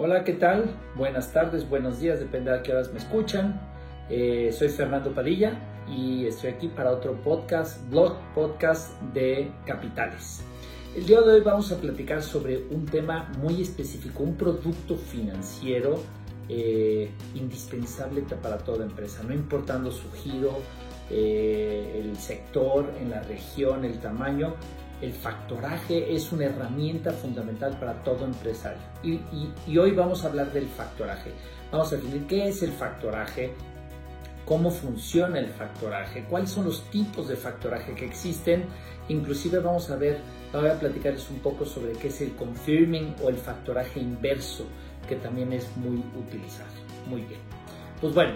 Hola, ¿qué tal? Buenas tardes, buenos días, depende de qué horas me escuchan. Eh, soy Fernando Padilla y estoy aquí para otro podcast, blog podcast de capitales. El día de hoy vamos a platicar sobre un tema muy específico, un producto financiero eh, indispensable para toda empresa, no importando su giro, eh, el sector, en la región, el tamaño, el factoraje es una herramienta fundamental para todo empresario. Y, hoy vamos a hablar del factoraje. Vamos a definir qué es el factoraje, cómo funciona el factoraje, cuáles son los tipos de factoraje que existen. Inclusive vamos a ver, voy a platicarles un poco sobre qué es el confirming o el factoraje inverso, que también es muy utilizado. Muy bien. Pues bueno,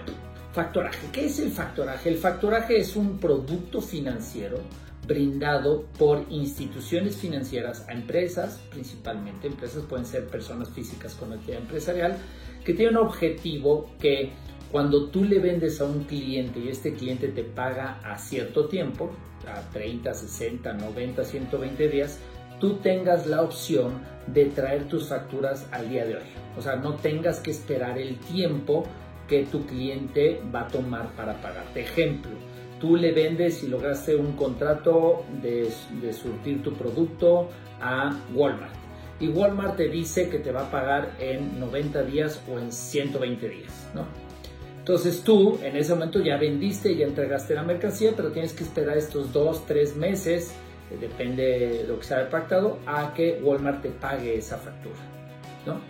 factoraje. ¿Qué es el factoraje? El factoraje es un producto financiero brindado por instituciones financieras a empresas, principalmente empresas pueden ser personas físicas con actividad empresarial, que tienen un objetivo que cuando tú le vendes a un cliente y este cliente te paga a cierto tiempo, a 30, 60, 90, 120 días, tú tengas la opción de traer tus facturas al día de hoy. O sea, no tengas que esperar el tiempo que tu cliente va a tomar para pagarte. Ejemplo, tú le vendes y lograste un contrato de, surtir tu producto a Walmart. Y Walmart te dice que te va a pagar en 90 días o en 120 días, ¿no? Entonces tú en ese momento ya vendiste, ya entregaste la mercancía, pero tienes que esperar estos dos, tres meses, eh, depende de lo que se haya pactado, a que Walmart te pague esa factura, ¿no?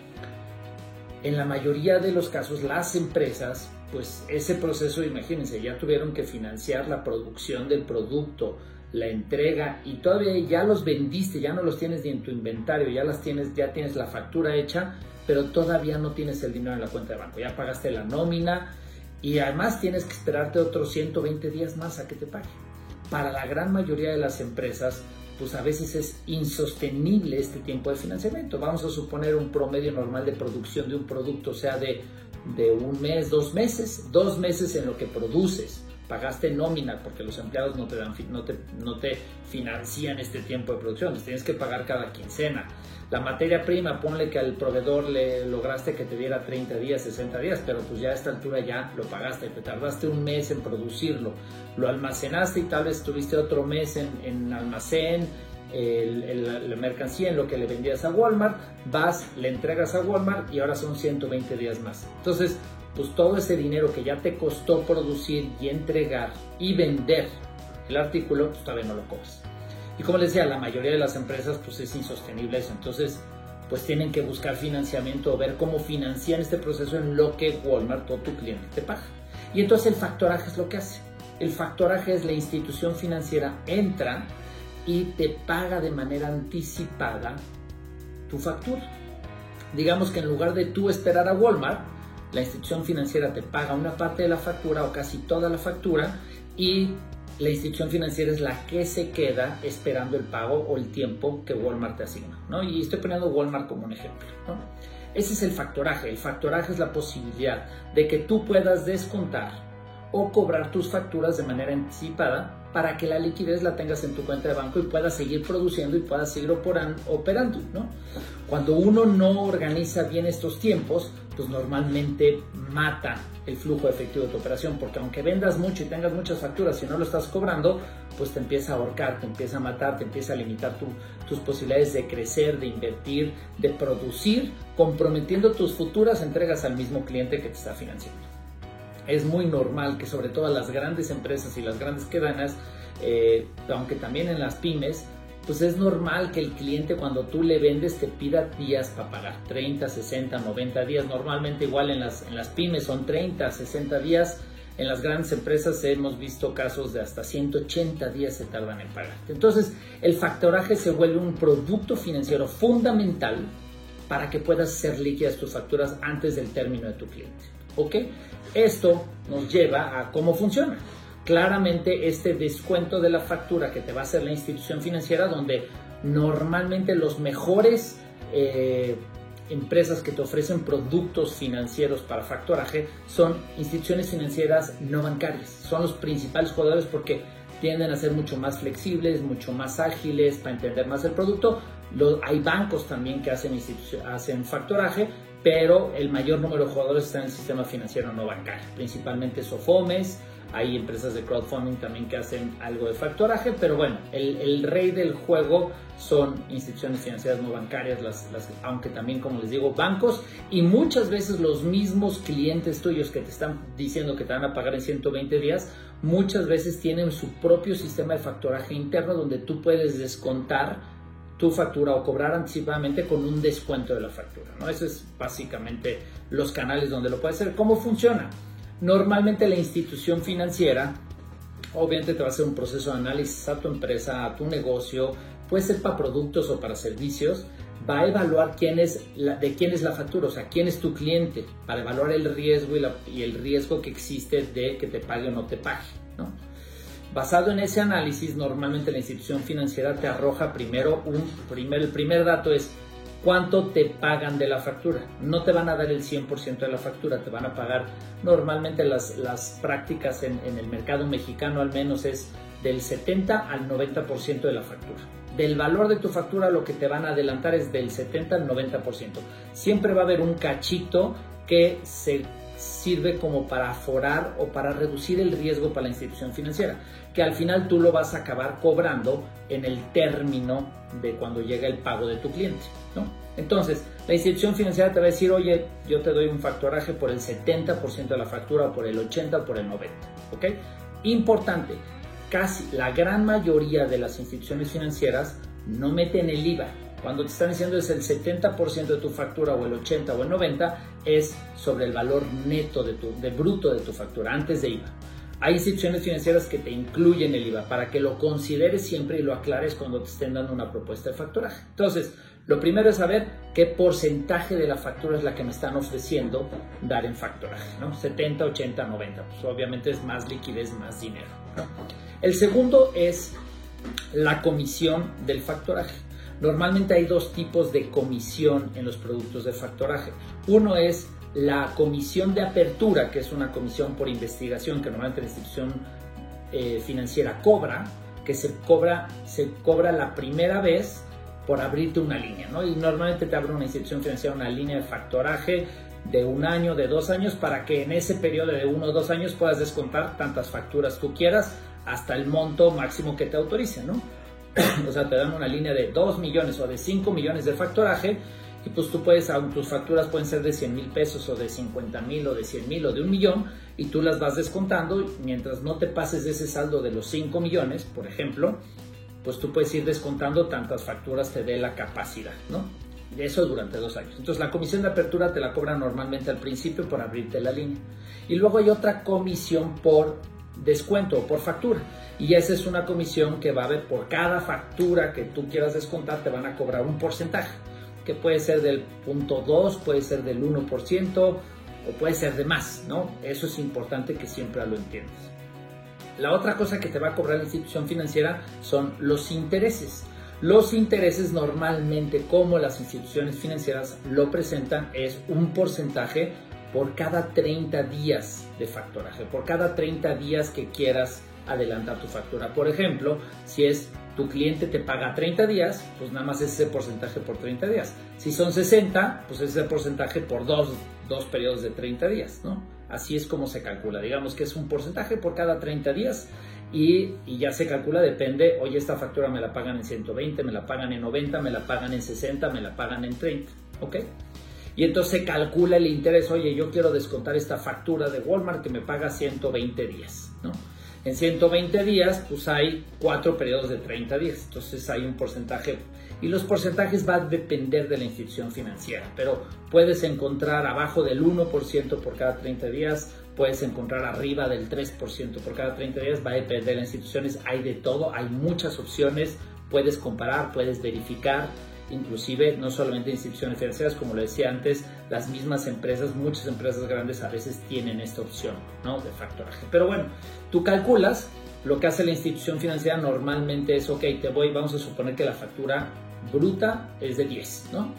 En la mayoría de los casos las empresas pues ese proceso, imagínense, ya tuvieron que financiar la producción del producto, la entrega y todavía ya los vendiste, ya no los tienes ni en tu inventario, ya las tienes, ya tienes la factura hecha, pero todavía no tienes el dinero en la cuenta de banco, ya pagaste la nómina y además tienes que esperarte otros 120 días más a que te pague. Para la gran mayoría de las empresas, pues a veces es insostenible este tiempo de financiamiento. Vamos a suponer un promedio normal de producción de un producto, sea, de de un mes, dos meses, dos meses en lo que produces. Pagaste nómina porque los empleados no te, dan, no te, no te financian este tiempo de producción, les tienes que pagar cada quincena. La materia prima, ponle que al proveedor le lograste que te diera 30 días, 60 días, pero pues ya a esta altura ya lo pagaste, te tardaste un mes en producirlo, lo almacenaste y tal vez tuviste otro mes en, en almacén, la mercancía en lo que le vendías a Walmart, vas, le entregas a Walmart y ahora son 120 días más. Entonces, pues todo ese dinero que ya te costó producir y entregar y vender el artículo, pues todavía no lo cobras. Y como les decía, la mayoría de las empresas pues es insostenible eso. Entonces, pues tienen que buscar financiamiento o ver cómo financian este proceso en lo que Walmart o tu cliente te paga. Y entonces el factoraje es lo que hace. El factoraje es la institución financiera entra y te paga de manera anticipada tu factura. Digamos que en lugar de tú esperar a Walmart, la institución financiera te paga una parte de la factura o casi toda la factura y la institución financiera es la que se queda esperando el pago o el tiempo que Walmart te asigna. ¿no? Y estoy poniendo Walmart como un ejemplo. Ese es el factoraje. El factoraje es la posibilidad de que tú puedas descontar o cobrar tus facturas de manera anticipada para que la liquidez la tengas en tu cuenta de banco y puedas seguir produciendo y puedas seguir operando, ¿no? Cuando uno no organiza bien estos tiempos, pues normalmente mata el flujo efectivo de tu operación, porque aunque vendas mucho y tengas muchas facturas, si no lo estás cobrando, pues te empieza a ahorcar, te empieza a matar, te empieza a limitar tus posibilidades de crecer, de invertir, de producir, comprometiendo tus futuras entregas al mismo cliente que te está financiando es muy normal que sobre todo las grandes empresas y las grandes cadenas, eh, aunque también en las pymes, pues es normal que el cliente cuando tú le vendes te pida días para pagar, 30, 60, 90 días, normalmente igual en las, en las pymes son 30, 60 días, en las grandes empresas hemos visto casos de hasta 180 días se tardan en pagar. Entonces el factoraje se vuelve un producto financiero fundamental para que puedas hacer líquidas tus facturas antes del término de tu cliente. ¿Ok? Esto nos lleva a cómo funciona. Claramente este descuento de la factura que te va a hacer la institución financiera, donde normalmente los mejores eh, empresas que te ofrecen productos financieros para factoraje son instituciones financieras no bancarias. Son los principales jugadores porque tienden a ser mucho más flexibles, mucho más ágiles para entender más el producto. Hay bancos también que hacen, hacen factoraje, pero el mayor número de jugadores está en el sistema financiero no bancario, principalmente Sofomes, hay empresas de crowdfunding también que hacen algo de factoraje, pero bueno, el, rey del juego son instituciones financieras no bancarias, las, aunque también, como les digo, bancos y muchas veces los mismos clientes tuyos que te están diciendo que te van a pagar en 120 días, muchas veces tienen su propio sistema de factoraje interno donde tú puedes descontar tu factura o cobrar anticipadamente con un descuento de la factura. ¿no? Eso es básicamente los canales donde lo puedes hacer. ¿Cómo funciona? Normalmente la institución financiera, obviamente te va a hacer un proceso de análisis a tu empresa, a tu negocio, puede ser para productos o para servicios, va a evaluar quién es de quién es la factura, o sea, quién es tu cliente, para evaluar el riesgo y, el riesgo que existe de que te pague o no te pague. Basado en ese análisis, normalmente la institución financiera te arroja primero un primer, el primer dato es cuánto te pagan de la factura. No te van a dar el 100% de la factura, te van a pagar normalmente las, las prácticas en, en, el mercado mexicano al menos es del 70 al 90% de la factura. Del valor de tu factura lo que te van a adelantar es del 70 al 90%. Siempre va a haber un cachito que se sirve como para aforar o para reducir el riesgo para la institución financiera, que al final tú lo vas a acabar cobrando en el término de cuando llega el pago de tu cliente. ¿no? Entonces, la institución financiera te va a decir, oye, yo te doy un factoraje por el 70% de la factura, por el 80% o por el 90%. ¿ok? Importante, casi la gran mayoría de las instituciones financieras no meten el IVA. Cuando te están diciendo es el 70% de tu factura o el 80 o el 90 es sobre el valor neto de tu de bruto de tu factura antes de IVA. Hay instituciones financieras que te incluyen el IVA para que lo consideres siempre y lo aclares cuando te estén dando una propuesta de facturaje. Entonces, lo primero es saber qué porcentaje de la factura es la que me están ofreciendo dar en factoraje, ¿no? 70, 80, 90. Pues obviamente es más liquidez, más dinero. El segundo es la comisión del factoraje. Normalmente hay dos tipos de comisión en los productos de factoraje. Uno es la comisión de apertura, que es una comisión por investigación que normalmente la institución eh, financiera cobra, que se cobra, se cobra la primera vez por abrirte una línea, ¿no? Y normalmente te abre una institución financiera una línea de factoraje de un año, de dos años, para que en ese periodo de uno o dos años puedas descontar tantas facturas tú quieras hasta el monto máximo que te autorice, ¿no? o sea, te dan una línea de 2 millones o de 5 millones de factoraje y pues tú puedes, tus facturas pueden ser de 100 mil pesos o de 50 mil o de 100 mil o de un millón y tú las vas descontando mientras no te pases de ese saldo de los 5 millones, por ejemplo, pues tú puedes ir descontando tantas facturas te dé la capacidad, ¿no? Eso durante dos años. Entonces la comisión de apertura te la cobran normalmente al principio por abrirte la línea. Y luego hay otra comisión por descuento por factura. Y esa es una comisión que va a haber por cada factura que tú quieras descontar, te van a cobrar un porcentaje, que puede ser del punto 2, puede ser del 1% o puede ser de más, ¿no? Eso es importante que siempre lo entiendas. La otra cosa que te va a cobrar la institución financiera son los intereses. Los intereses normalmente, como las instituciones financieras lo presentan, es un porcentaje por cada 30 días de factoraje, por cada 30 días que quieras adelantar tu factura. Por ejemplo, si es tu cliente te paga 30 días, pues nada más es ese porcentaje por 30 días. Si son 60, pues es ese porcentaje por dos, dos periodos de 30 días, ¿no? Así es como se calcula. Digamos que es un porcentaje por cada 30 días y, y, ya se calcula, depende, oye, esta factura me la pagan en 120, me la pagan en 90, me la pagan en 60, me la pagan en 30, ¿ok? Y entonces se calcula el interés, oye, yo quiero descontar esta factura de Walmart que me paga 120 días, ¿no? En 120 días, pues hay cuatro periodos de 30 días, entonces hay un porcentaje. Y los porcentajes van a depender de la institución financiera, pero puedes encontrar abajo del 1% por cada 30 días, puedes encontrar arriba del 3% por cada 30 días, va a depender de las instituciones, hay de todo, hay muchas opciones, puedes comparar, puedes verificar inclusive no solamente instituciones financieras, como lo decía antes, las mismas empresas, muchas empresas grandes a veces tienen esta opción ¿no? de factoraje. Pero bueno, tú calculas, lo que hace la institución financiera normalmente es, ok, te voy, vamos a suponer que la factura bruta es de 10, ¿no?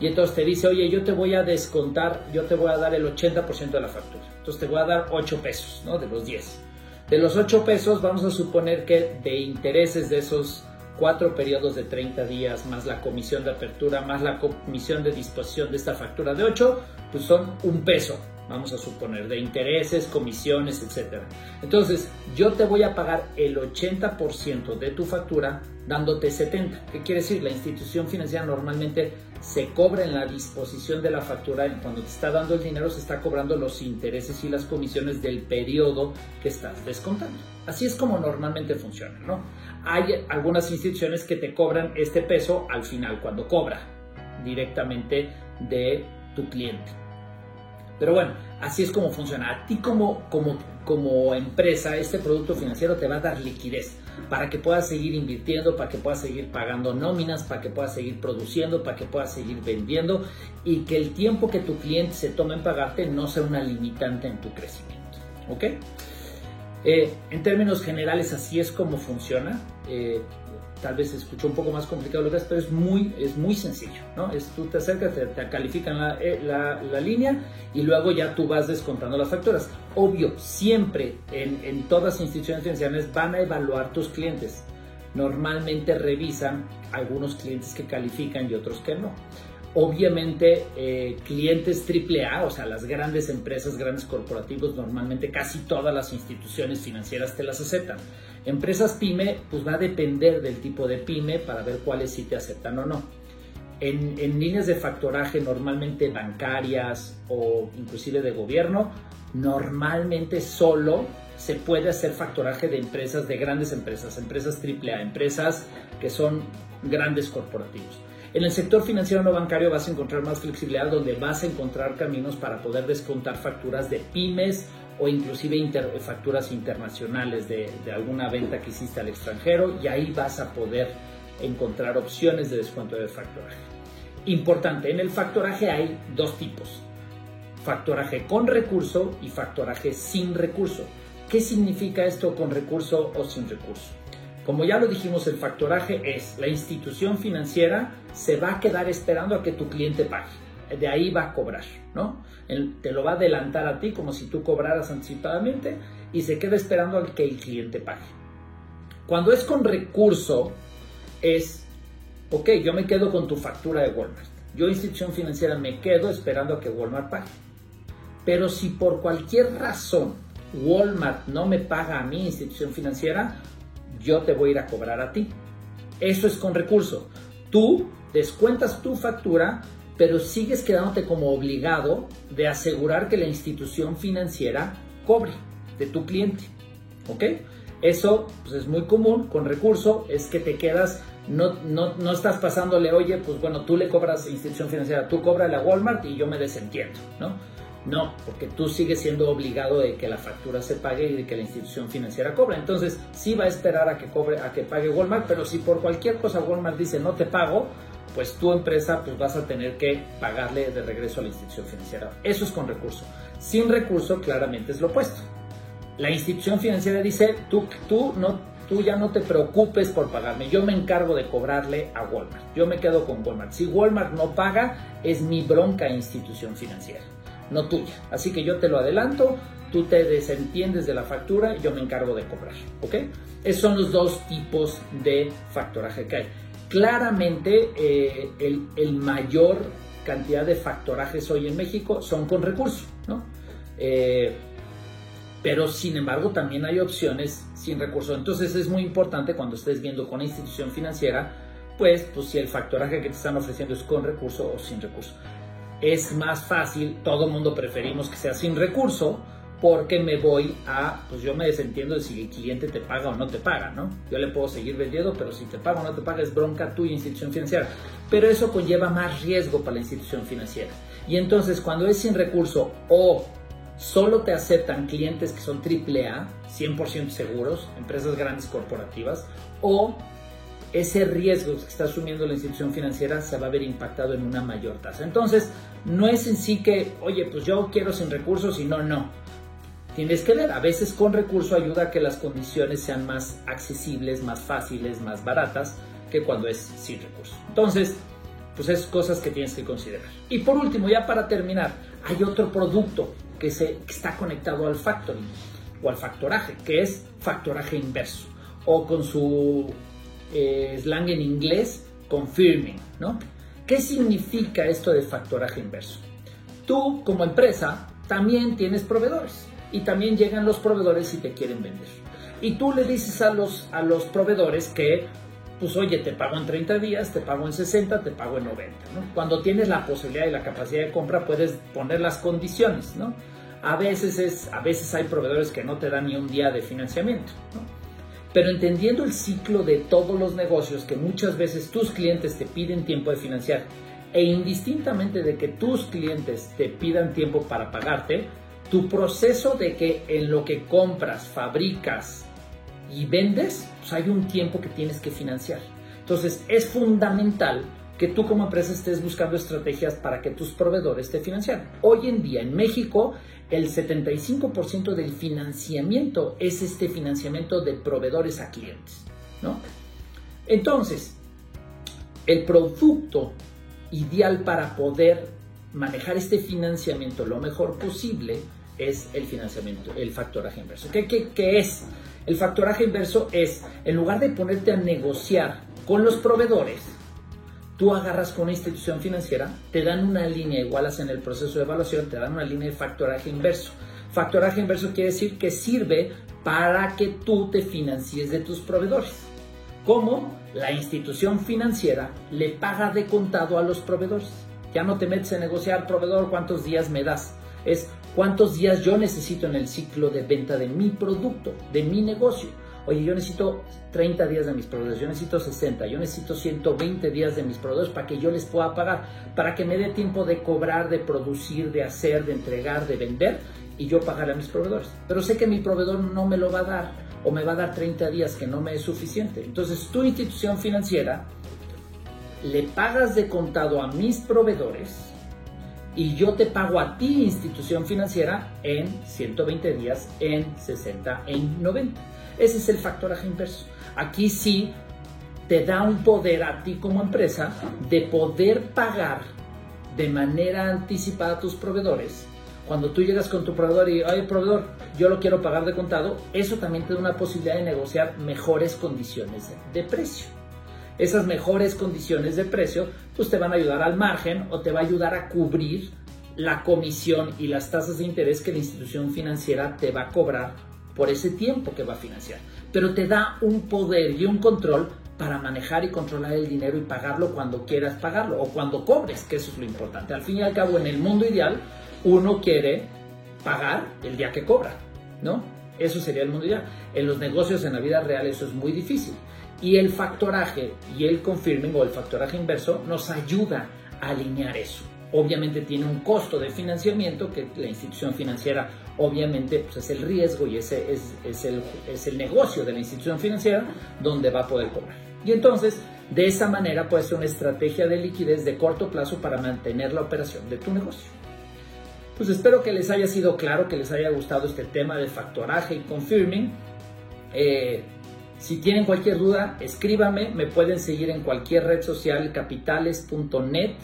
Y entonces te dice, oye, yo te voy a descontar, yo te voy a dar el 80% de la factura. Entonces te voy a dar 8 pesos, ¿no? De los 10. De los 8 pesos vamos a suponer que de intereses de esos cuatro periodos de 30 días, más la comisión de apertura, más la comisión de disposición de esta factura de 8, pues son un peso, vamos a suponer, de intereses, comisiones, etc. Entonces, yo te voy a pagar el 80% de tu factura dándote 70. ¿Qué quiere decir? La institución financiera normalmente se cobra en la disposición de la factura, cuando te está dando el dinero se está cobrando los intereses y las comisiones del periodo que estás descontando. Así es como normalmente funciona, ¿no? Hay algunas instituciones que te cobran este peso al final, cuando cobra directamente de tu cliente. Pero bueno, así es como funciona. A ti como, como, como empresa, este producto financiero te va a dar liquidez para que puedas seguir invirtiendo, para que puedas seguir pagando nóminas, para que puedas seguir produciendo, para que puedas seguir vendiendo y que el tiempo que tu cliente se tome en pagarte no sea una limitante en tu crecimiento. ¿Ok? Eh, en términos generales, así es como funciona. Eh, tal vez se escuchó un poco más complicado lo que es, pero es muy, es muy sencillo, ¿no? Es, tú te acercas, te, califican eh, la, la, línea y luego ya tú vas descontando las facturas. Obvio, siempre en, en todas las instituciones financieras van a evaluar tus clientes. Normalmente revisan algunos clientes que califican y otros que no. Obviamente, eh, clientes AAA, o sea, las grandes empresas, grandes corporativos, normalmente casi todas las instituciones financieras te las aceptan. Empresas pyme, pues va a depender del tipo de pyme para ver cuáles sí te aceptan o no. En, líneas de factoraje normalmente bancarias o inclusive de gobierno, normalmente solo se puede hacer factoraje de empresas, de grandes empresas, empresas AAA, empresas que son grandes corporativos. En el sector financiero no bancario vas a encontrar más flexibilidad donde vas a encontrar caminos para poder descontar facturas de pymes o inclusive facturas internacionales de, alguna venta que hiciste al extranjero y ahí vas a poder encontrar opciones de descuento de factoraje. Importante, en el factoraje hay dos tipos, factoraje con recurso y factoraje sin recurso. ¿Qué significa esto con recurso o sin recurso? Como ya lo dijimos, el factoraje es la institución financiera se va a quedar esperando a que tu cliente pague. De ahí va a cobrar, ¿no? te lo va a adelantar a ti como si tú cobraras anticipadamente y se queda esperando a que el cliente pague. Cuando es con recurso, es, ok, yo me quedo con tu factura de Walmart. Yo, institución financiera, me quedo esperando a que Walmart pague. Pero si por cualquier razón Walmart no me paga a mi institución financiera, yo te voy a ir a cobrar a ti. Eso es con recurso. Tú descuentas tu factura, pero sigues quedándote como obligado de asegurar que la institución financiera cobre de tu cliente. ¿Ok? Eso pues, es muy común con recurso, es que te quedas, no, no, no estás pasándole, oye, pues bueno, tú le cobras institución financiera, tú cobras a Walmart y yo me desentiendo, ¿no? No, porque tú sigues siendo obligado de que la factura se pague y de que la institución financiera cobre. Entonces, sí va a esperar a que cobre, a que pague Walmart, pero si por cualquier cosa Walmart dice no te pago, pues tu empresa pues vas a tener que pagarle de regreso a la institución financiera. Eso es con recurso. Sin recurso, claramente es lo opuesto. La institución financiera dice, tú, tú, no, tú ya no te preocupes por pagarme, yo me encargo de cobrarle a Walmart. Yo me quedo con Walmart. Si Walmart no paga, es mi bronca institución financiera no tuya. Así que yo te lo adelanto, tú te desentiendes de la factura, yo me encargo de cobrar. ¿Ok? Esos son los dos tipos de factoraje que hay. Claramente, eh, el, mayor cantidad de factorajes hoy en México son con recursos, ¿no? Eh, pero sin embargo también hay opciones sin recursos. Entonces es muy importante cuando estés viendo con una institución financiera, pues, pues si el factoraje que te están ofreciendo es con recurso o sin recurso es más fácil, todo el mundo preferimos que sea sin recurso, porque me voy a, pues yo me desentiendo de si el cliente te paga o no te paga, ¿no? Yo le puedo seguir vendiendo, pero si te paga o no te paga es bronca tuya institución financiera. Pero eso conlleva más riesgo para la institución financiera. Y entonces cuando es sin recurso o solo te aceptan clientes que son AAA, 100% seguros, empresas grandes corporativas, o ese riesgo que está asumiendo la institución financiera se va a ver impactado en una mayor tasa. Entonces, no es en sí que, oye, pues yo quiero sin recursos y no, no. Tienes que ver, a veces con recurso ayuda a que las condiciones sean más accesibles, más fáciles, más baratas que cuando es sin recursos. Entonces, pues es cosas que tienes que considerar. Y por último, ya para terminar, hay otro producto que, se, que está conectado al factoring o al factoraje, que es factoraje inverso o con su eh, slang en inglés, confirming, ¿no? ¿Qué significa esto de factoraje inverso? Tú como empresa también tienes proveedores y también llegan los proveedores y te quieren vender. Y tú le dices a los, a los proveedores que, pues oye, te pago en 30 días, te pago en 60, te pago en 90. ¿no? Cuando tienes la posibilidad y la capacidad de compra, puedes poner las condiciones. ¿no? A, veces es, a veces hay proveedores que no te dan ni un día de financiamiento. ¿no? Pero entendiendo el ciclo de todos los negocios, que muchas veces tus clientes te piden tiempo de financiar, e indistintamente de que tus clientes te pidan tiempo para pagarte, tu proceso de que en lo que compras, fabricas y vendes, pues hay un tiempo que tienes que financiar. Entonces es fundamental que tú como empresa estés buscando estrategias para que tus proveedores te financien. Hoy en día en México el 75% del financiamiento es este financiamiento de proveedores a clientes, ¿no? Entonces, el producto ideal para poder manejar este financiamiento lo mejor posible es el financiamiento, el factoraje inverso. ¿Qué, qué, es? El factoraje inverso es, en lugar de ponerte a negociar con los proveedores, tú agarras con una institución financiera, te dan una línea, igual en el proceso de evaluación, te dan una línea de factoraje inverso. Factoraje inverso quiere decir que sirve para que tú te financies de tus proveedores. ¿Cómo? La institución financiera le paga de contado a los proveedores. Ya no te metes a negociar, proveedor, cuántos días me das. Es cuántos días yo necesito en el ciclo de venta de mi producto, de mi negocio. Oye, yo necesito 30 días de mis proveedores, yo necesito 60, yo necesito 120 días de mis proveedores para que yo les pueda pagar, para que me dé tiempo de cobrar, de producir, de hacer, de entregar, de vender y yo pagar a mis proveedores. Pero sé que mi proveedor no me lo va a dar o me va a dar 30 días que no me es suficiente. Entonces, tu institución financiera le pagas de contado a mis proveedores y yo te pago a ti, institución financiera, en 120 días, en 60, en 90. Ese es el factoraje inverso. Aquí sí te da un poder a ti como empresa de poder pagar de manera anticipada a tus proveedores. Cuando tú llegas con tu proveedor y, oye, proveedor, yo lo quiero pagar de contado, eso también te da una posibilidad de negociar mejores condiciones de precio. Esas mejores condiciones de precio, pues te van a ayudar al margen o te va a ayudar a cubrir la comisión y las tasas de interés que la institución financiera te va a cobrar por ese tiempo que va a financiar. Pero te da un poder y un control para manejar y controlar el dinero y pagarlo cuando quieras pagarlo o cuando cobres, que eso es lo importante. Al fin y al cabo, en el mundo ideal, uno quiere pagar el día que cobra, ¿no? Eso sería el mundo ideal. En los negocios, en la vida real, eso es muy difícil. Y el factoraje y el confirming o el factoraje inverso nos ayuda a alinear eso. Obviamente tiene un costo de financiamiento que la institución financiera obviamente pues es el riesgo y ese es, el, es el negocio de la institución financiera donde va a poder cobrar. Y entonces, de esa manera puede ser una estrategia de liquidez de corto plazo para mantener la operación de tu negocio. Pues espero que les haya sido claro, que les haya gustado este tema de factoraje y confirming. Eh, si tienen cualquier duda, escríbame, me pueden seguir en cualquier red social, capitales.net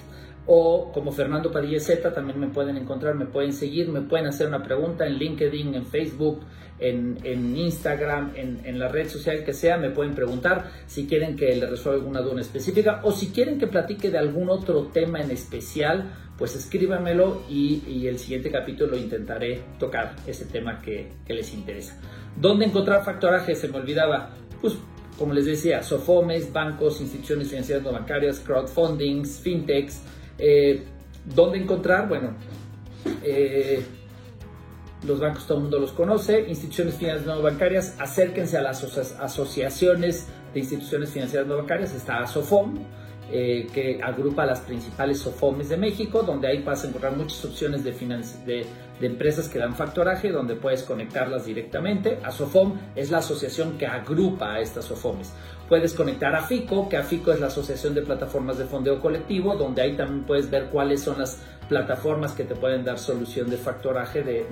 o como Fernando Padilla Z, también me pueden encontrar, me pueden seguir, me pueden hacer una pregunta en LinkedIn, en Facebook, en, Instagram, en, la red social que sea, me pueden preguntar si quieren que les resuelva alguna duda específica o si quieren que platique de algún otro tema en especial, pues escríbamelo y, el siguiente capítulo intentaré tocar ese tema que, que les interesa. ¿Dónde encontrar factoraje? Se me olvidaba. Pues como les decía, SOFOMES, bancos, instituciones financieras no bancarias, crowdfundings, fintechs, eh, ¿Dónde encontrar? Bueno, eh, los bancos todo el mundo los conoce, instituciones financieras no bancarias, acérquense a las asociaciones de instituciones financieras no bancarias, está ASOFOM, eh, que agrupa las principales SOFOMES de México, donde ahí vas a encontrar muchas opciones de, de, empresas que dan factoraje, donde puedes conectarlas directamente. ASOFOM es la asociación que agrupa a estas SOFOMES. Puedes conectar a FICO, que a FICO es la Asociación de Plataformas de Fondeo Colectivo, donde ahí también puedes ver cuáles son las plataformas que te pueden dar solución de factoraje de,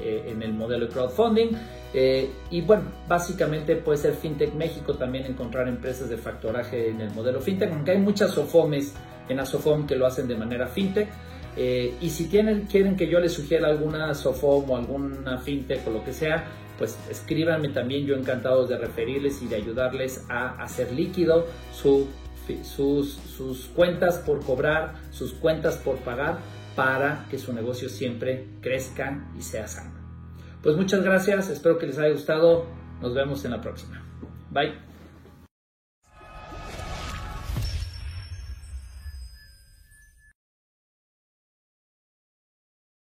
eh, en el modelo de crowdfunding. Eh, y bueno, básicamente puede ser FinTech México también encontrar empresas de factoraje en el modelo FinTech, aunque hay muchas SOFOMES en Asofom que lo hacen de manera FinTech. Eh, y si tienen, quieren que yo les sugiera alguna SOFOM o alguna fintech o lo que sea, pues escríbanme también, yo encantado de referirles y de ayudarles a hacer líquido sus, sus cuentas por cobrar, sus cuentas por pagar, para que su negocio siempre crezca y sea sano. Pues muchas gracias, espero que les haya gustado, nos vemos en la próxima. Bye.